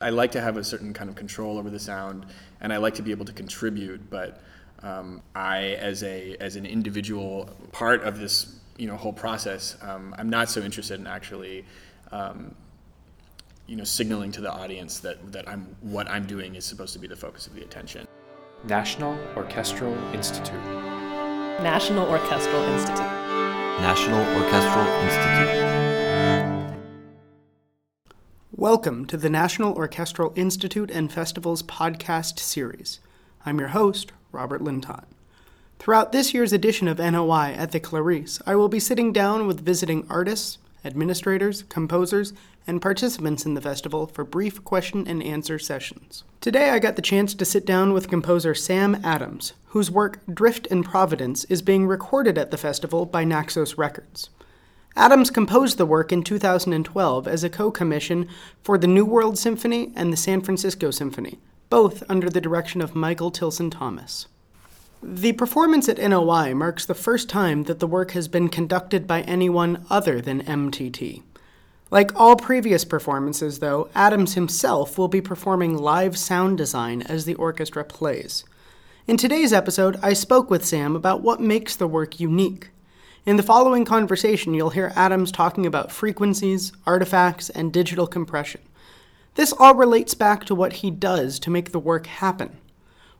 I like to have a certain kind of control over the sound, and I like to be able to contribute. But um, I, as a as an individual part of this, you know, whole process, um, I'm not so interested in actually, um, you know, signaling to the audience that that I'm what I'm doing is supposed to be the focus of the attention. National Orchestral Institute. National Orchestral Institute. National Orchestral Institute. Welcome to the National Orchestral Institute and Festivals podcast series. I'm your host, Robert Lintott. Throughout this year's edition of NOI at the Clarice, I will be sitting down with visiting artists, administrators, composers, and participants in the festival for brief question and answer sessions. Today I got the chance to sit down with composer Sam Adams, whose work Drift and Providence is being recorded at the festival by Naxos Records. Adams composed the work in 2012 as a co commission for the New World Symphony and the San Francisco Symphony, both under the direction of Michael Tilson Thomas. The performance at NOI marks the first time that the work has been conducted by anyone other than MTT. Like all previous performances, though, Adams himself will be performing live sound design as the orchestra plays. In today's episode, I spoke with Sam about what makes the work unique. In the following conversation, you'll hear Adams talking about frequencies, artifacts, and digital compression. This all relates back to what he does to make the work happen.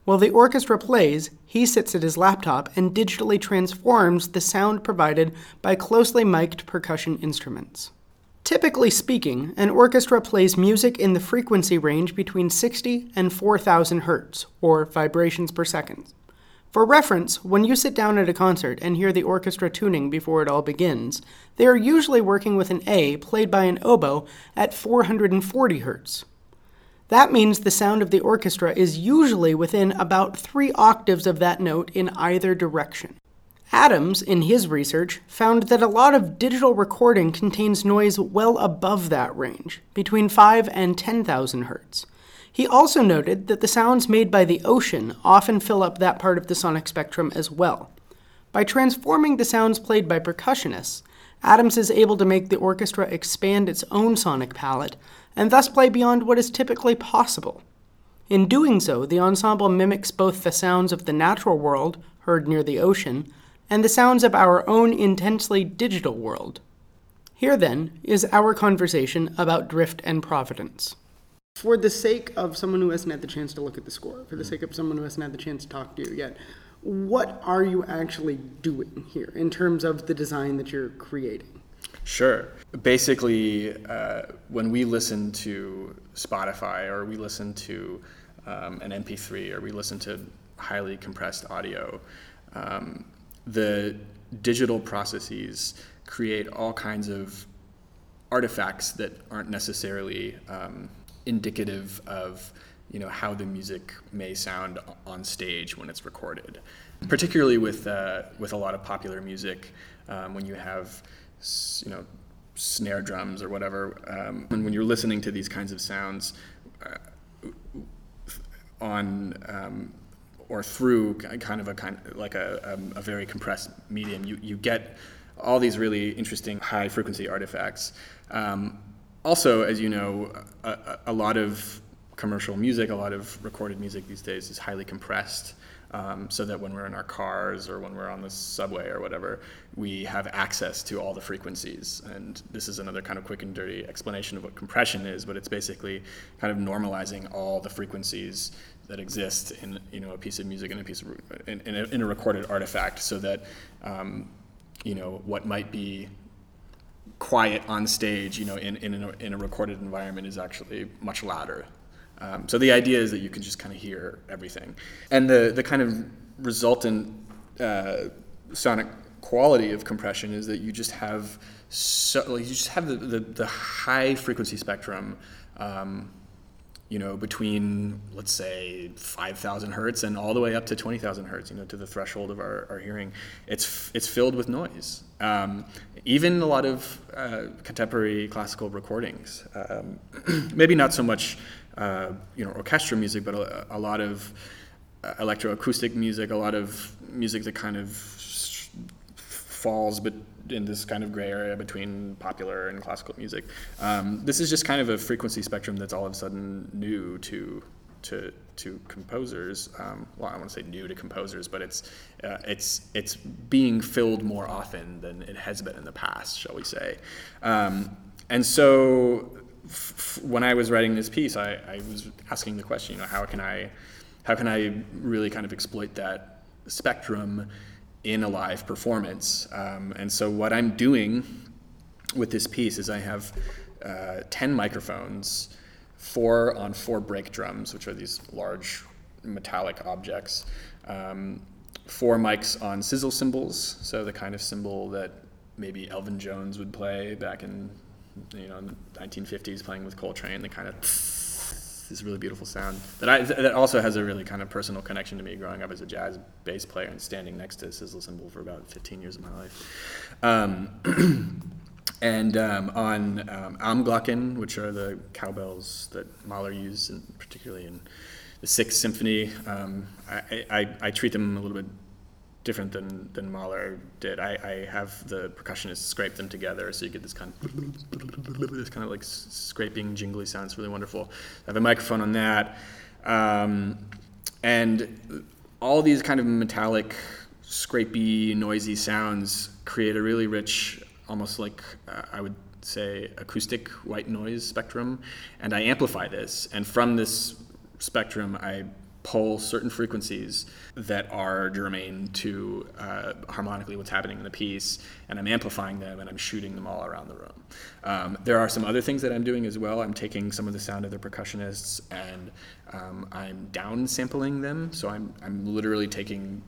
While the orchestra plays, he sits at his laptop and digitally transforms the sound provided by closely mic'd percussion instruments. Typically speaking, an orchestra plays music in the frequency range between 60 and 4000 Hz, or vibrations per second. For reference, when you sit down at a concert and hear the orchestra tuning before it all begins, they are usually working with an A played by an oboe at 440 Hz. That means the sound of the orchestra is usually within about three octaves of that note in either direction. Adams, in his research, found that a lot of digital recording contains noise well above that range, between 5 and 10,000 Hz. He also noted that the sounds made by the ocean often fill up that part of the sonic spectrum as well. By transforming the sounds played by percussionists, Adams is able to make the orchestra expand its own sonic palette and thus play beyond what is typically possible. In doing so, the ensemble mimics both the sounds of the natural world, heard near the ocean, and the sounds of our own intensely digital world. Here, then, is our conversation about drift and providence. For the sake of someone who hasn't had the chance to look at the score, for the sake of someone who hasn't had the chance to talk to you yet, what are you actually doing here in terms of the design that you're creating? Sure. Basically, uh, when we listen to Spotify or we listen to um, an MP3 or we listen to highly compressed audio, um, the digital processes create all kinds of artifacts that aren't necessarily um, indicative of you know how the music may sound on stage when it's recorded. Particularly with uh, with a lot of popular music, um, when you have you know snare drums or whatever, um, and when you're listening to these kinds of sounds uh, on um, or through kind of a kind like a, um, a very compressed medium, you, you get all these really interesting high frequency artifacts. Um, also, as you know, a, a, lot of commercial music, a lot of recorded music these days is highly compressed. Um, so that when we're in our cars or when we're on the subway or whatever, we have access to all the frequencies. And this is another kind of quick and dirty explanation of what compression is, but it's basically kind of normalizing all the frequencies that exist in you know a piece of music and a piece of in, in, a, in a recorded artifact, so that um, you know what might be quiet on stage, you know, in, in, a, in a recorded environment is actually much louder. Um, so the idea is that you can just kind of hear everything. And the, the kind of resultant uh, sonic quality of compression is that you just have so, like, you just have the, the, the high frequency spectrum um, you know, between let's say 5,000 hertz and all the way up to 20,000 hertz, you know, to the threshold of our, our hearing, it's it's filled with noise. Um, even a lot of uh, contemporary classical recordings, um, maybe not so much, uh, you know, orchestra music, but a, a lot of uh, electroacoustic music, a lot of music that kind of falls but in this kind of gray area between popular and classical music. Um, this is just kind of a frequency spectrum that's all of a sudden new to to to composers. Um, well, I want to say new to composers, but it's uh, it's it's being filled more often than it has been in the past, shall we say? Um, and so, f- when I was writing this piece, I, I was asking the question, you know, how can I how can I really kind of exploit that spectrum in a live performance? Um, and so, what I'm doing with this piece is I have uh, 10 microphones, four on four brake drums, which are these large metallic objects, um, four mics on sizzle cymbals, so the kind of cymbal that maybe Elvin Jones would play back in you know in the 1950s playing with Coltrane, the kind of this really beautiful sound that I that also has a really kind of personal connection to me growing up as a jazz bass player and standing next to a sizzle cymbal for about 15 years of my life. Um, and um, on um, Almglocken, which are the cowbells that Mahler used, particularly in the Sixth Symphony, um, I, I, I treat them a little bit different than, than Mahler did. I, I have the percussionists scrape them together, so you get this kind of this kind of like scraping, jingly sound. It's really wonderful. I have a microphone on that, um, and all these kind of metallic, scrapey, noisy sounds create a really rich, almost like uh, I would say acoustic white noise spectrum, and I amplify this. And from this spectrum, I pull certain frequencies that are germane to uh, harmonically what's happening in the piece, and I'm amplifying them and I'm shooting them all around the room. Um, there are some other things that I'm doing as well. I'm taking some of the sound of the percussionists and um, I'm downsampling them. So I'm, I'm literally taking,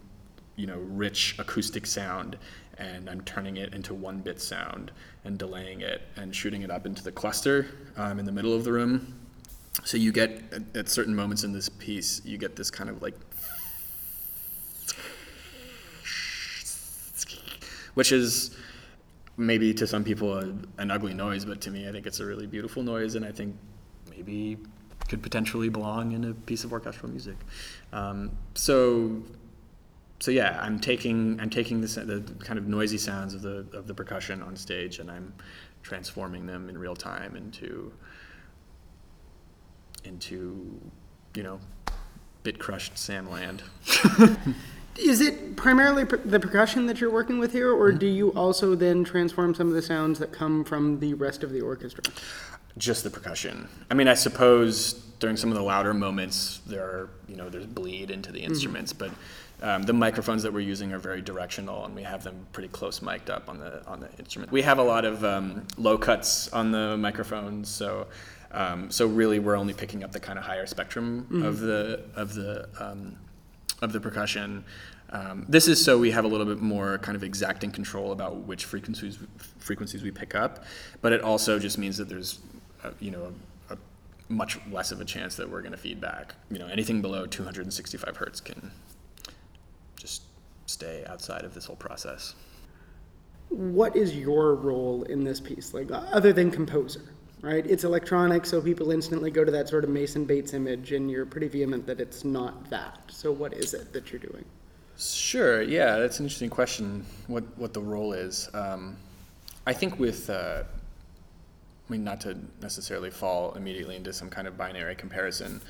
you know, rich acoustic sound and I'm turning it into one bit sound and delaying it and shooting it up into the cluster um, in the middle of the room. So you get at, certain moments in this piece you get this kind of like which is maybe to some people a, an ugly noise but to me i think it's a really beautiful noise and i think maybe could potentially belong in a piece of orchestral music. Um, so so yeah i'm taking i'm taking the, the kind of noisy sounds of the of the percussion on stage and i'm transforming them in real time into into, you know, bit crushed Sam Land. Is it primarily per- the percussion that you're working with here, or do you also then transform some of the sounds that come from the rest of the orchestra? Just the percussion. I mean, I suppose during some of the louder moments, there are, you know, there's bleed into the mm-hmm. instruments, but um, the microphones that we're using are very directional, and we have them pretty close mic'd up on the on the instrument. We have a lot of um, low cuts on the microphones, so um, so really we're only picking up the kind of higher spectrum of the of the um, of the percussion. Um, this is so we have a little bit more kind of exacting control about which frequencies frequencies we pick up, but it also just means that there's, uh, you know, a, a much less of a chance that we're going to feed back. You know, anything below 265 hertz can stay outside of this whole process. What is your role in this piece, like other than composer? Right, it's electronic, so people instantly go to that sort of Mason Bates image, and you're pretty vehement that it's not that. So, what is it that you're doing? Sure. Yeah, that's an interesting question. What what the role is? Um, I think with, uh, I mean, not to necessarily fall immediately into some kind of binary comparison,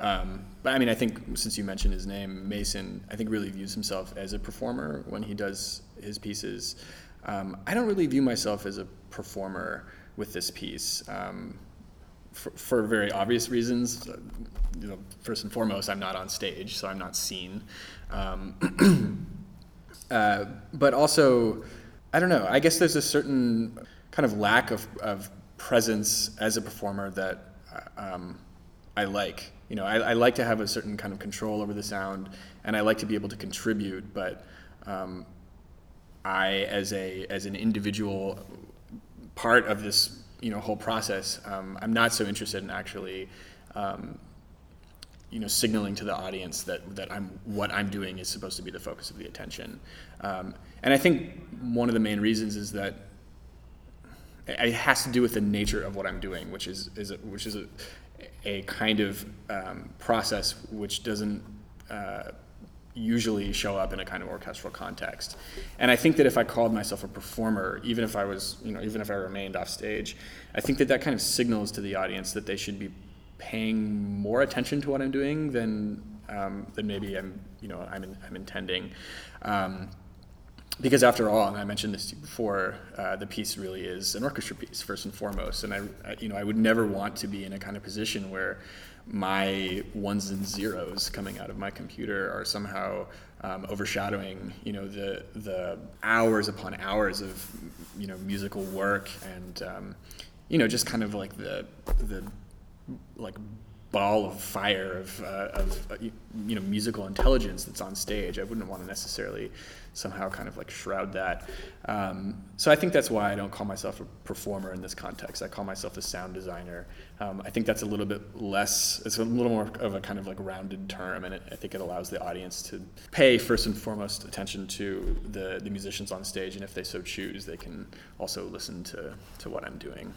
um, but I mean, I think since you mentioned his name, Mason, I think really views himself as a performer when he does his pieces. Um, I don't really view myself as a performer with this piece. Um, for, for very obvious reasons. Uh, You know, first and foremost, I'm not on stage, so I'm not seen. Um, uh, but also, I don't know. I guess there's a certain kind of lack of, of presence as a performer that uh, um, I like. You know, I, I like to have a certain kind of control over the sound, and I like to be able to contribute. But um, I, as a as an individual part of this you know whole process, um, I'm not so interested in actually um, you know signaling to the audience that that I'm what I'm doing is supposed to be the focus of the attention. Um, and I think one of the main reasons is that it has to do with the nature of what I'm doing, which is is a, which is a, a kind of um, process which doesn't uh, usually show up in a kind of orchestral context. And I think that if I called myself a performer, even if I was, you know, even if I remained off stage, I think that that kind of signals to the audience that they should be paying more attention to what I'm doing than um, than maybe I'm, you know, I'm, in, I'm intending. Um, because after all, and I mentioned this before, uh, the piece really is an orchestra piece first and foremost. And I, I, you know, I would never want to be in a kind of position where my ones and zeros coming out of my computer are somehow um, overshadowing, you know, the the hours upon hours of, you know, musical work and, um, you know, just kind of like the the like ball of fire of, uh, of uh, you know musical intelligence that's on stage. I wouldn't want to necessarily somehow kind of like shroud that. Um, so I think that's why I don't call myself a performer in this context. I call myself a sound designer. Um, I think that's a little bit less. It's a little more of a kind of like rounded term, and it, I think it allows the audience to pay first and foremost attention to the the musicians on stage, and if they so choose, they can also listen to to what I'm doing.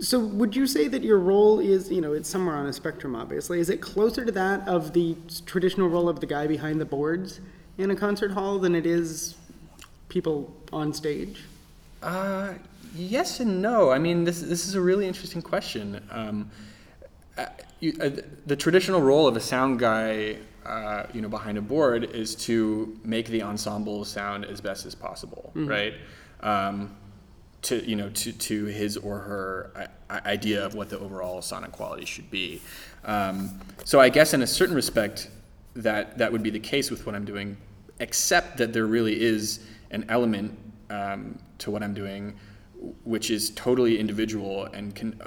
So, would you say that your role is, you know, it's somewhere on a spectrum, obviously. Is it closer to that of the traditional role of the guy behind the boards in a concert hall than it is people on stage? Uh, yes and no. I mean, this this is a really interesting question. Um, uh, you, uh, the traditional role of a sound guy, uh, you know, behind a board is to make the ensemble sound as best as possible, mm-hmm. right? Um, to you know to to his or her idea of what the overall sonic quality should be. Um, so I guess in a certain respect that that would be the case with what I'm doing, except that there really is an element um, to what I'm doing, which is totally individual and can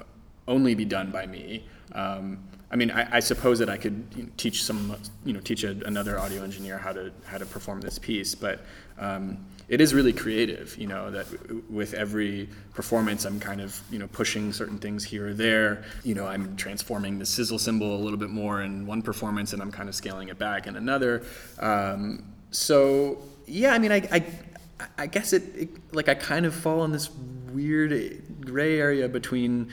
only be done by me. Um, I mean, I, I, suppose that I could you know, teach some, you know, teach a, another audio engineer how to how to perform this piece, but um, it is really creative, you know, that with every performance, I'm kind of, you know, pushing certain things here or there. You know, I'm transforming the sizzle cymbal a little bit more in one performance and I'm kind of scaling it back in another. Um, so, yeah, I mean, I, I, I guess it, it, like, I kind of fall in this weird gray area between,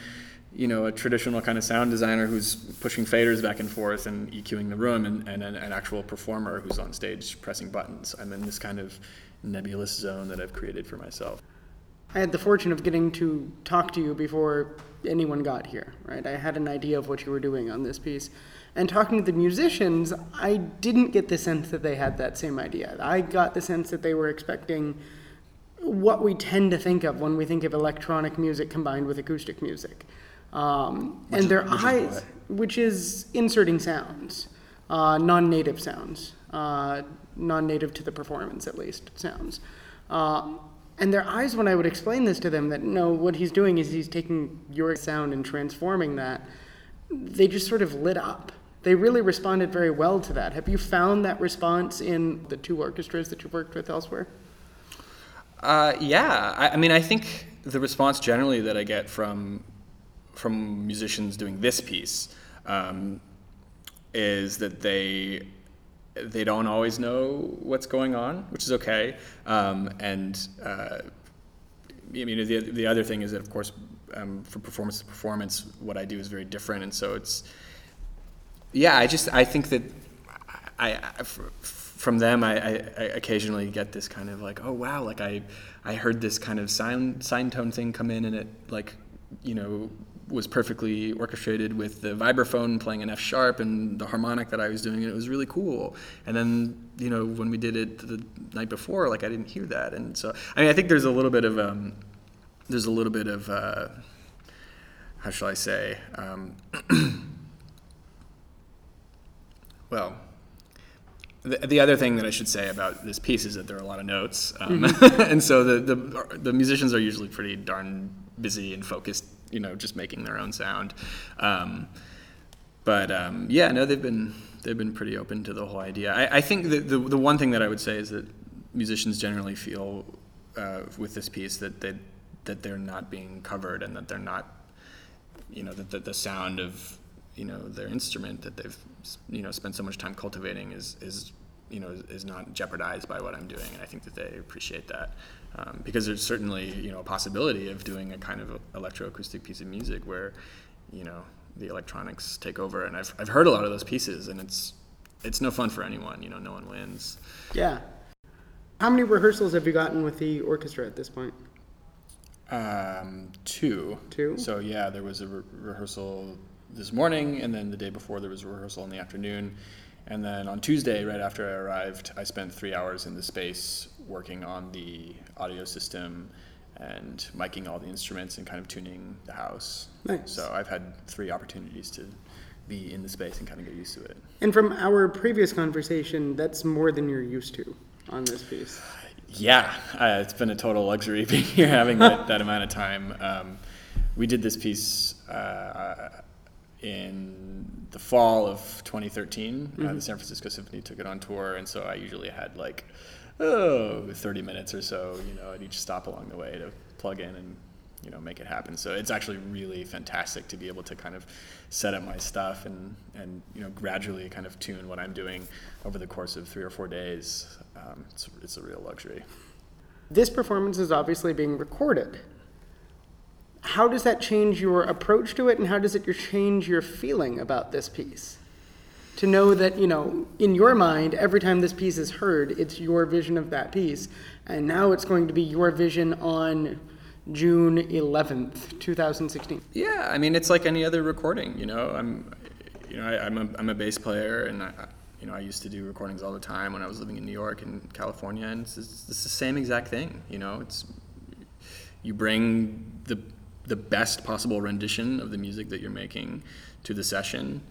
you know, a traditional kind of sound designer who's pushing faders back and forth and EQing the room and, and an, an actual performer who's on stage pressing buttons. I'm in this kind of nebulous zone that I've created for myself. I had the fortune of getting to talk to you before anyone got here, right? I had an idea of what you were doing on this piece. And talking to the musicians, I didn't get the sense that they had that same idea. I got the sense that they were expecting what we tend to think of when we think of electronic music combined with acoustic music. Um, and their which eyes, is which is inserting sounds, uh, non native sounds. Uh, non-native to the performance at least sounds. Uh, and their eyes, when I would explain this to them, that no, what he's doing is he's taking your sound and transforming that, they just sort of lit up. They really responded very well to that. Have you found that response in the two orchestras that you've worked with elsewhere? Uh, yeah, I, I, mean, I think the response generally that I get from from musicians doing this piece um, is that they they don't always know what's going on, which is okay. Um, and uh, I mean, the, the other thing is that, of course, um, for performance to performance, what I do is very different, and so it's yeah. I just I think that I, from them I, I, occasionally get this kind of like oh wow like I I heard this kind of sign, sine tone thing come in and it like you know was perfectly orchestrated with the vibraphone playing an F sharp and the harmonic that I was doing. And it was really cool. And then, you know, when we did it the night before, like I didn't hear that. And so, I mean, I think there's a little bit of, um, there's a little bit of, uh, how shall I say, um, well, the, the other thing that I should say about this piece is that there are a lot of notes, um, mm-hmm. and so the, the the musicians are usually pretty darn busy and focused you know just making their own sound. Um, but um, yeah, no, they've been they've been pretty open to the whole idea. I, I think the, the, one thing that I would say is that musicians generally feel uh, with this piece that they that they're not being covered and that they're not you know that the, the sound of you know their instrument that they've you know spent so much time cultivating is is you know is not jeopardized by what I'm doing, and I think that they appreciate that um, because there's certainly you know a possibility of doing a kind of electroacoustic piece of music where you know the electronics take over, and I've I've heard a lot of those pieces, and it's it's no fun for anyone. You know, no one wins. Yeah. How many rehearsals have you gotten with the orchestra at this point? Um, two. Two? So yeah, there was a re- rehearsal this morning, and then the day before there was a rehearsal in the afternoon, and then on Tuesday, right after I arrived, I spent three hours in the space working on the audio system and miking all the instruments and kind of tuning the house. Nice. So I've had three opportunities to be in the space and kind of get used to it. And from our previous conversation, that's more than you're used to on this piece. Yeah, uh, it's been a total luxury being here, having that, that amount of time. Um, we did this piece uh, in the fall of 2013. Uh, the San Francisco Symphony took it on tour, and so I usually had like, oh, 30 minutes or so, you know, at each stop along the way to plug in and, you know, make it happen. So it's actually really fantastic to be able to kind of set up my stuff and, and you know, gradually kind of tune what I'm doing over the course of three or four days. Um, it's, it's a real luxury. This performance is obviously being recorded. How does that change your approach to it, and how does it change your feeling about this piece? To know that, you know, in your mind, every time this piece is heard, it's your vision of that piece, and now it's going to be your vision on June 11th, 2016. Yeah, I mean, it's like any other recording. You know, I'm, you know, I, I'm a I'm a bass player, and I, you know, I used to do recordings all the time when I was living in New York and California, and it's, it's, it's the same exact thing. You know, it's you bring the the best possible rendition of the music that you're making to the session,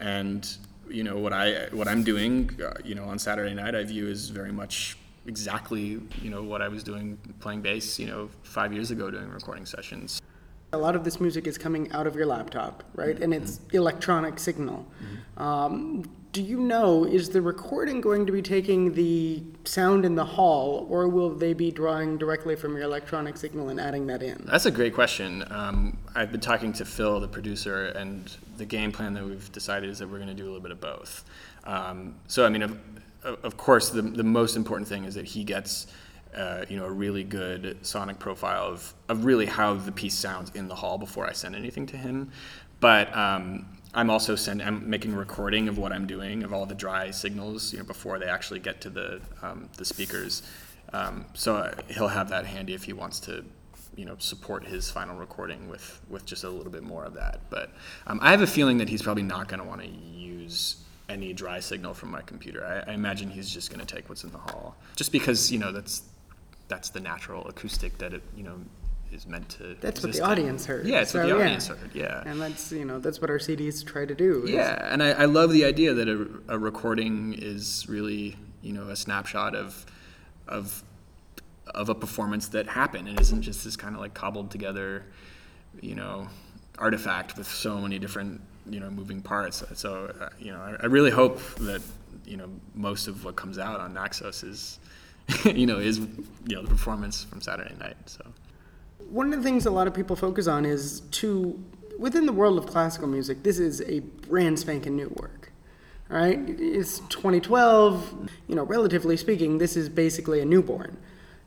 and you know what I what I'm doing, uh, you know, on Saturday night, I view as very much exactly you know what I was doing playing bass, you know, five years ago doing recording sessions. A lot of this music is coming out of your laptop, right? And it's electronic signal. Um, do you know, is the recording going to be taking the sound in the hall, or will they be drawing directly from your electronic signal and adding that in? That's a great question. Um, I've been talking to Phil, the producer, and the game plan that we've decided is that we're going to do a little bit of both. Um, so, I mean, of, of course, the, the most important thing is that he gets, uh, you know, a really good sonic profile of, of really how the piece sounds in the hall before I send anything to him. But um, I'm also send, I'm making a recording of what I'm doing of all the dry signals, you know, before they actually get to the um, the speakers. Um, so uh, he'll have that handy if he wants to, you know, support his final recording with with just a little bit more of that. But um, I have a feeling that he's probably not going to want to use any dry signal from my computer. I, I imagine he's just going to take what's in the hall, just because you know that's that's the natural acoustic that it you know is meant to. That's what the in. audience heard. Yeah, it's what So, the yeah. audience heard. Yeah. And that's, you know, that's what our CDs try to do. is- Yeah, and I, I love the idea that a, a recording is really, you know, a snapshot of, of, of a performance that happened, and isn't just this kind of like cobbled together, you know, artifact with so many different, you know, moving parts. So, uh, you know, I, I really hope that, you know, most of what comes out on Naxos is, you know, is, you know, the performance from Saturday night. So. One of the things a lot of people focus on is to, within the world of classical music, this is a brand spanking new work. All right? It's 2012, you know, relatively speaking, this is basically a newborn.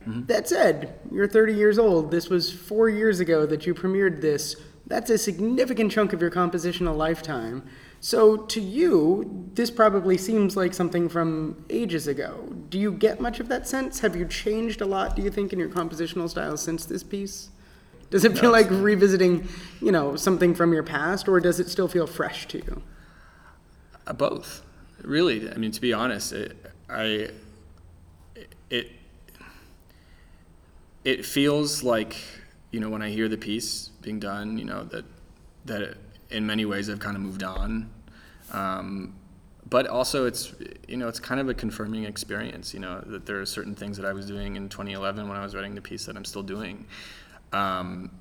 Mm-hmm. That said, you're 30 years old. This was four years ago that you premiered this. That's a significant chunk of your compositional lifetime. So, to you, this probably seems like something from ages ago. Do you get much of that sense? Have you changed a lot, do you think, in your compositional style since this piece? Does it feel like revisiting, you know, something from your past, or does it still feel fresh to you? Uh, both, really. I mean, to be honest, it, I it it feels like you know when I hear the piece being done, you know that that it, in many ways I've kind of moved on, um, but also it's you know it's kind of a confirming experience. You know that there are certain things that I was doing in 2011 when I was writing the piece that I'm still doing. Um,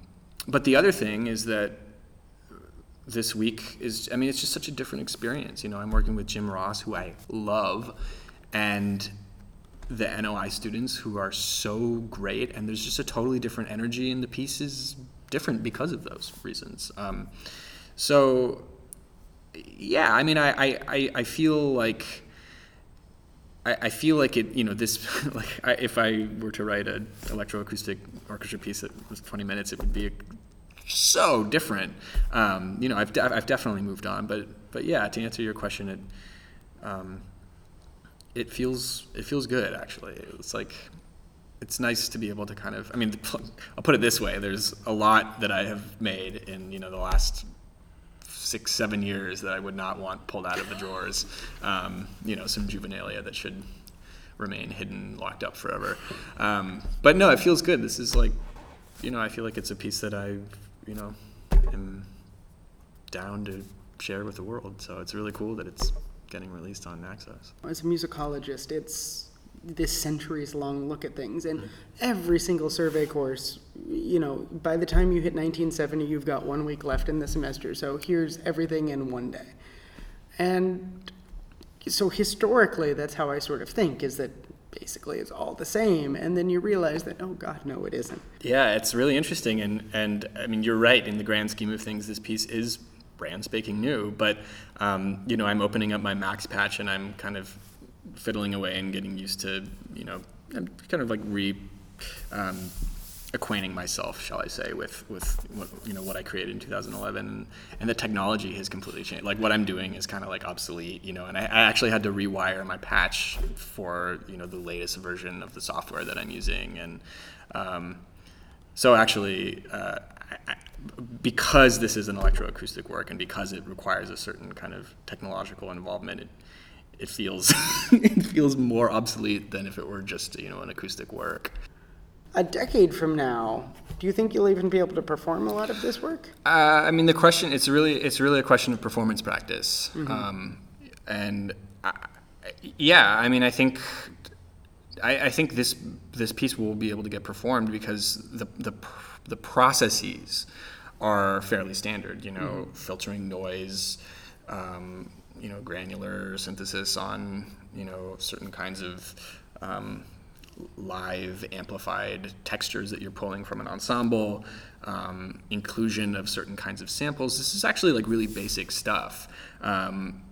but the other thing is that this week is i mean it's just such a different experience. You know i'm working with jim ross who i love and the noi students who are so great and there's just a totally different energy in the piece is different because of those reasons. Um, so yeah i mean I, I- I feel like I, I feel like it, you know, this, like, I, if I were to write an electroacoustic orchestra piece that was 20 minutes, it would be so different. Um, you know, I've, de- I've definitely moved on, but, but yeah, to answer your question, it, um, it feels it feels good actually. It's like it's nice to be able to kind of I mean I'll put it this way. There's a lot that I have made in you know the last six seven years that I would not want pulled out of the drawers. Um, you know some juvenilia that should remain hidden, locked up forever. Um, but no, it feels good. This is like you know I feel like it's a piece that I you know am down to share with the world. So it's really cool that it's getting released on Naxos. As a musicologist, it's this centuries long look at things, and every single survey course, you know, by the time you hit 1970, you've got one week left in the semester. So here's everything in one day. And so historically, that's how I sort of think is that basically it's all the same. And then you realize that oh god no it isn't. Yeah it's really interesting. And and i mean you're right in the grand scheme of things this piece is brand spanking new. But um, you know i'm opening up my max patch and i'm kind of fiddling away and getting used to you know i'm kind of like re um, acquainting myself, shall I say, with with what, you know what I created in 2011, and, the technology has completely changed. Like what I'm doing is kind of like obsolete, you know. And I, I, actually had to rewire my patch for you know the latest version of the software that I'm using, and um, so actually. Uh, I, because this is an electroacoustic work and because it requires a certain kind of technological involvement, it, it feels it feels more obsolete than if it were just you know an acoustic work a decade from now, do you think you'll even be able to perform a lot of this work? Uh, I mean, the question it's really it's really a question of performance practice, mm-hmm. um, and I, yeah, I mean, I think I, I, think this this piece will be able to get performed because the the the processes are fairly standard. You know, mm-hmm. filtering noise. Um, you know, granular synthesis on you know certain kinds of um, live amplified textures that you're pulling from an ensemble, um, inclusion of certain kinds of samples. This is actually like really basic stuff. Um,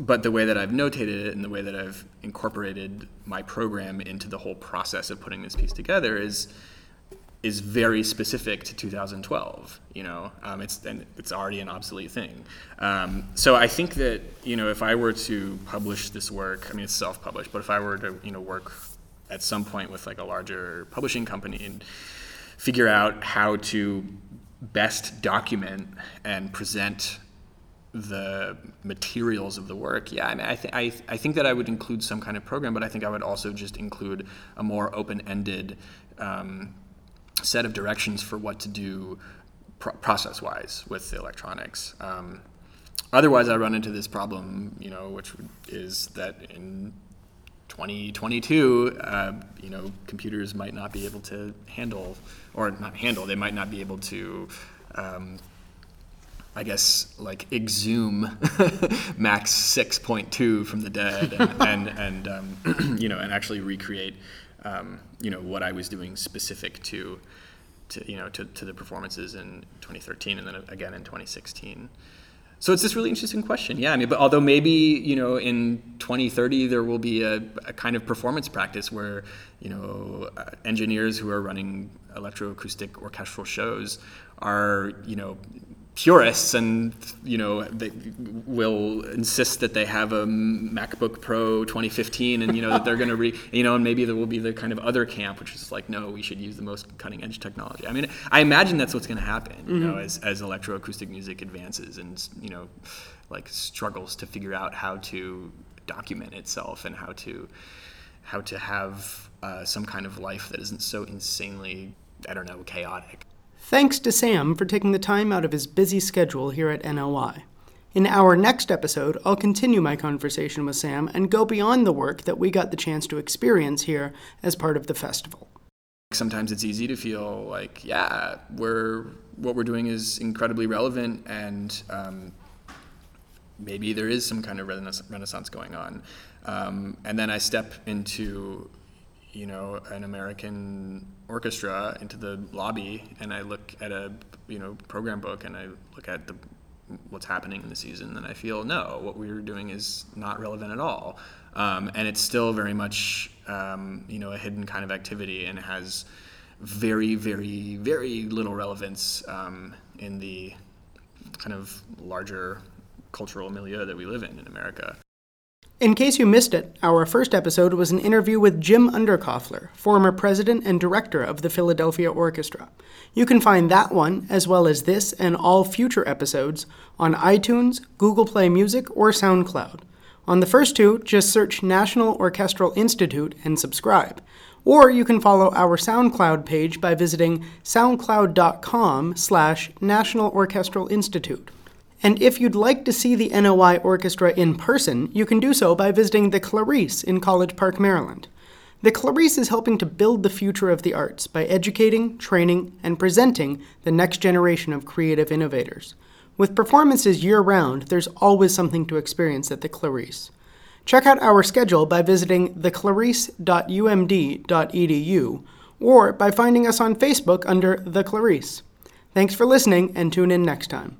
but the way that I've notated it and the way that I've incorporated my program into the whole process of putting this piece together is is very specific to 2012. You know, um, it's and it's already an obsolete thing. Um, so I think that you know, if I were to publish this work, I mean, it's self-published, but if I were to you know work at some point with like a larger publishing company and figure out how to best document and present the materials of the work. Yeah, I mean, I, th- I, th- I think that I would include some kind of program, but I think I would also just include a more open-ended um, set of directions for what to do pro- process-wise with the electronics. Um, otherwise, I run into this problem, you know, which is that in 2022, uh, you know, computers might not be able to handle, or not handle, they might not be able to, um, I guess, like exhume Max 6.2 from the dead and, and, and um, you know, and actually recreate, um, you know, what I was doing specific to, to you know, to, to the performances in 2013 and then again in 2016. So it's this really interesting question. Yeah, I mean, but although maybe you know in 2030 there will be a, a kind of performance practice where you know uh, engineers who are running electroacoustic orchestral shows are you know purists and you know they will insist that they have a MacBook Pro 2015 and you know that they're going to re you know and maybe there will be the kind of other camp which is like no we should use the most cutting edge technology. I mean I imagine that's what's going to happen you mm-hmm. know as as electroacoustic music advances and you know like struggles to figure out how to document itself and how to how to have uh, some kind of life that isn't so insanely I don't know chaotic. Thanks to Sam for taking the time out of his busy schedule here at NOI. In our next episode, I'll continue my conversation with Sam and go beyond the work that we got the chance to experience here as part of the festival. Sometimes it's easy to feel like, yeah, we're what we're doing is incredibly relevant, and um, maybe there is some kind of renaissance going on. Um, and then I step into you know, an American orchestra into the lobby and I look at a, you know, program book and I look at the what's happening in the season and I feel no, what we're doing is not relevant at all. Um, and it's still very much, um, you know, a hidden kind of activity and has very, very, very little relevance um, in the kind of larger cultural milieu that we live in in America. In case you missed it, our first episode was an interview with Jim Undercofler, former president and director of the Philadelphia Orchestra. You can find that one, as well as this and all future episodes, on iTunes, Google Play Music, or SoundCloud. On the first two, just search National Orchestral Institute and subscribe. Or you can follow our SoundCloud page by visiting soundcloud.com slash National Orchestral Institute. And if you'd like to see the NOI Orchestra in person, you can do so by visiting the Clarice in College Park, Maryland. The Clarice is helping to build the future of the arts by educating, training, and presenting the next generation of creative innovators. With performances year round, there's always something to experience at the Clarice. Check out our schedule by visiting theclarice.umd.edu or by finding us on Facebook under The Clarice. Thanks for listening and tune in next time.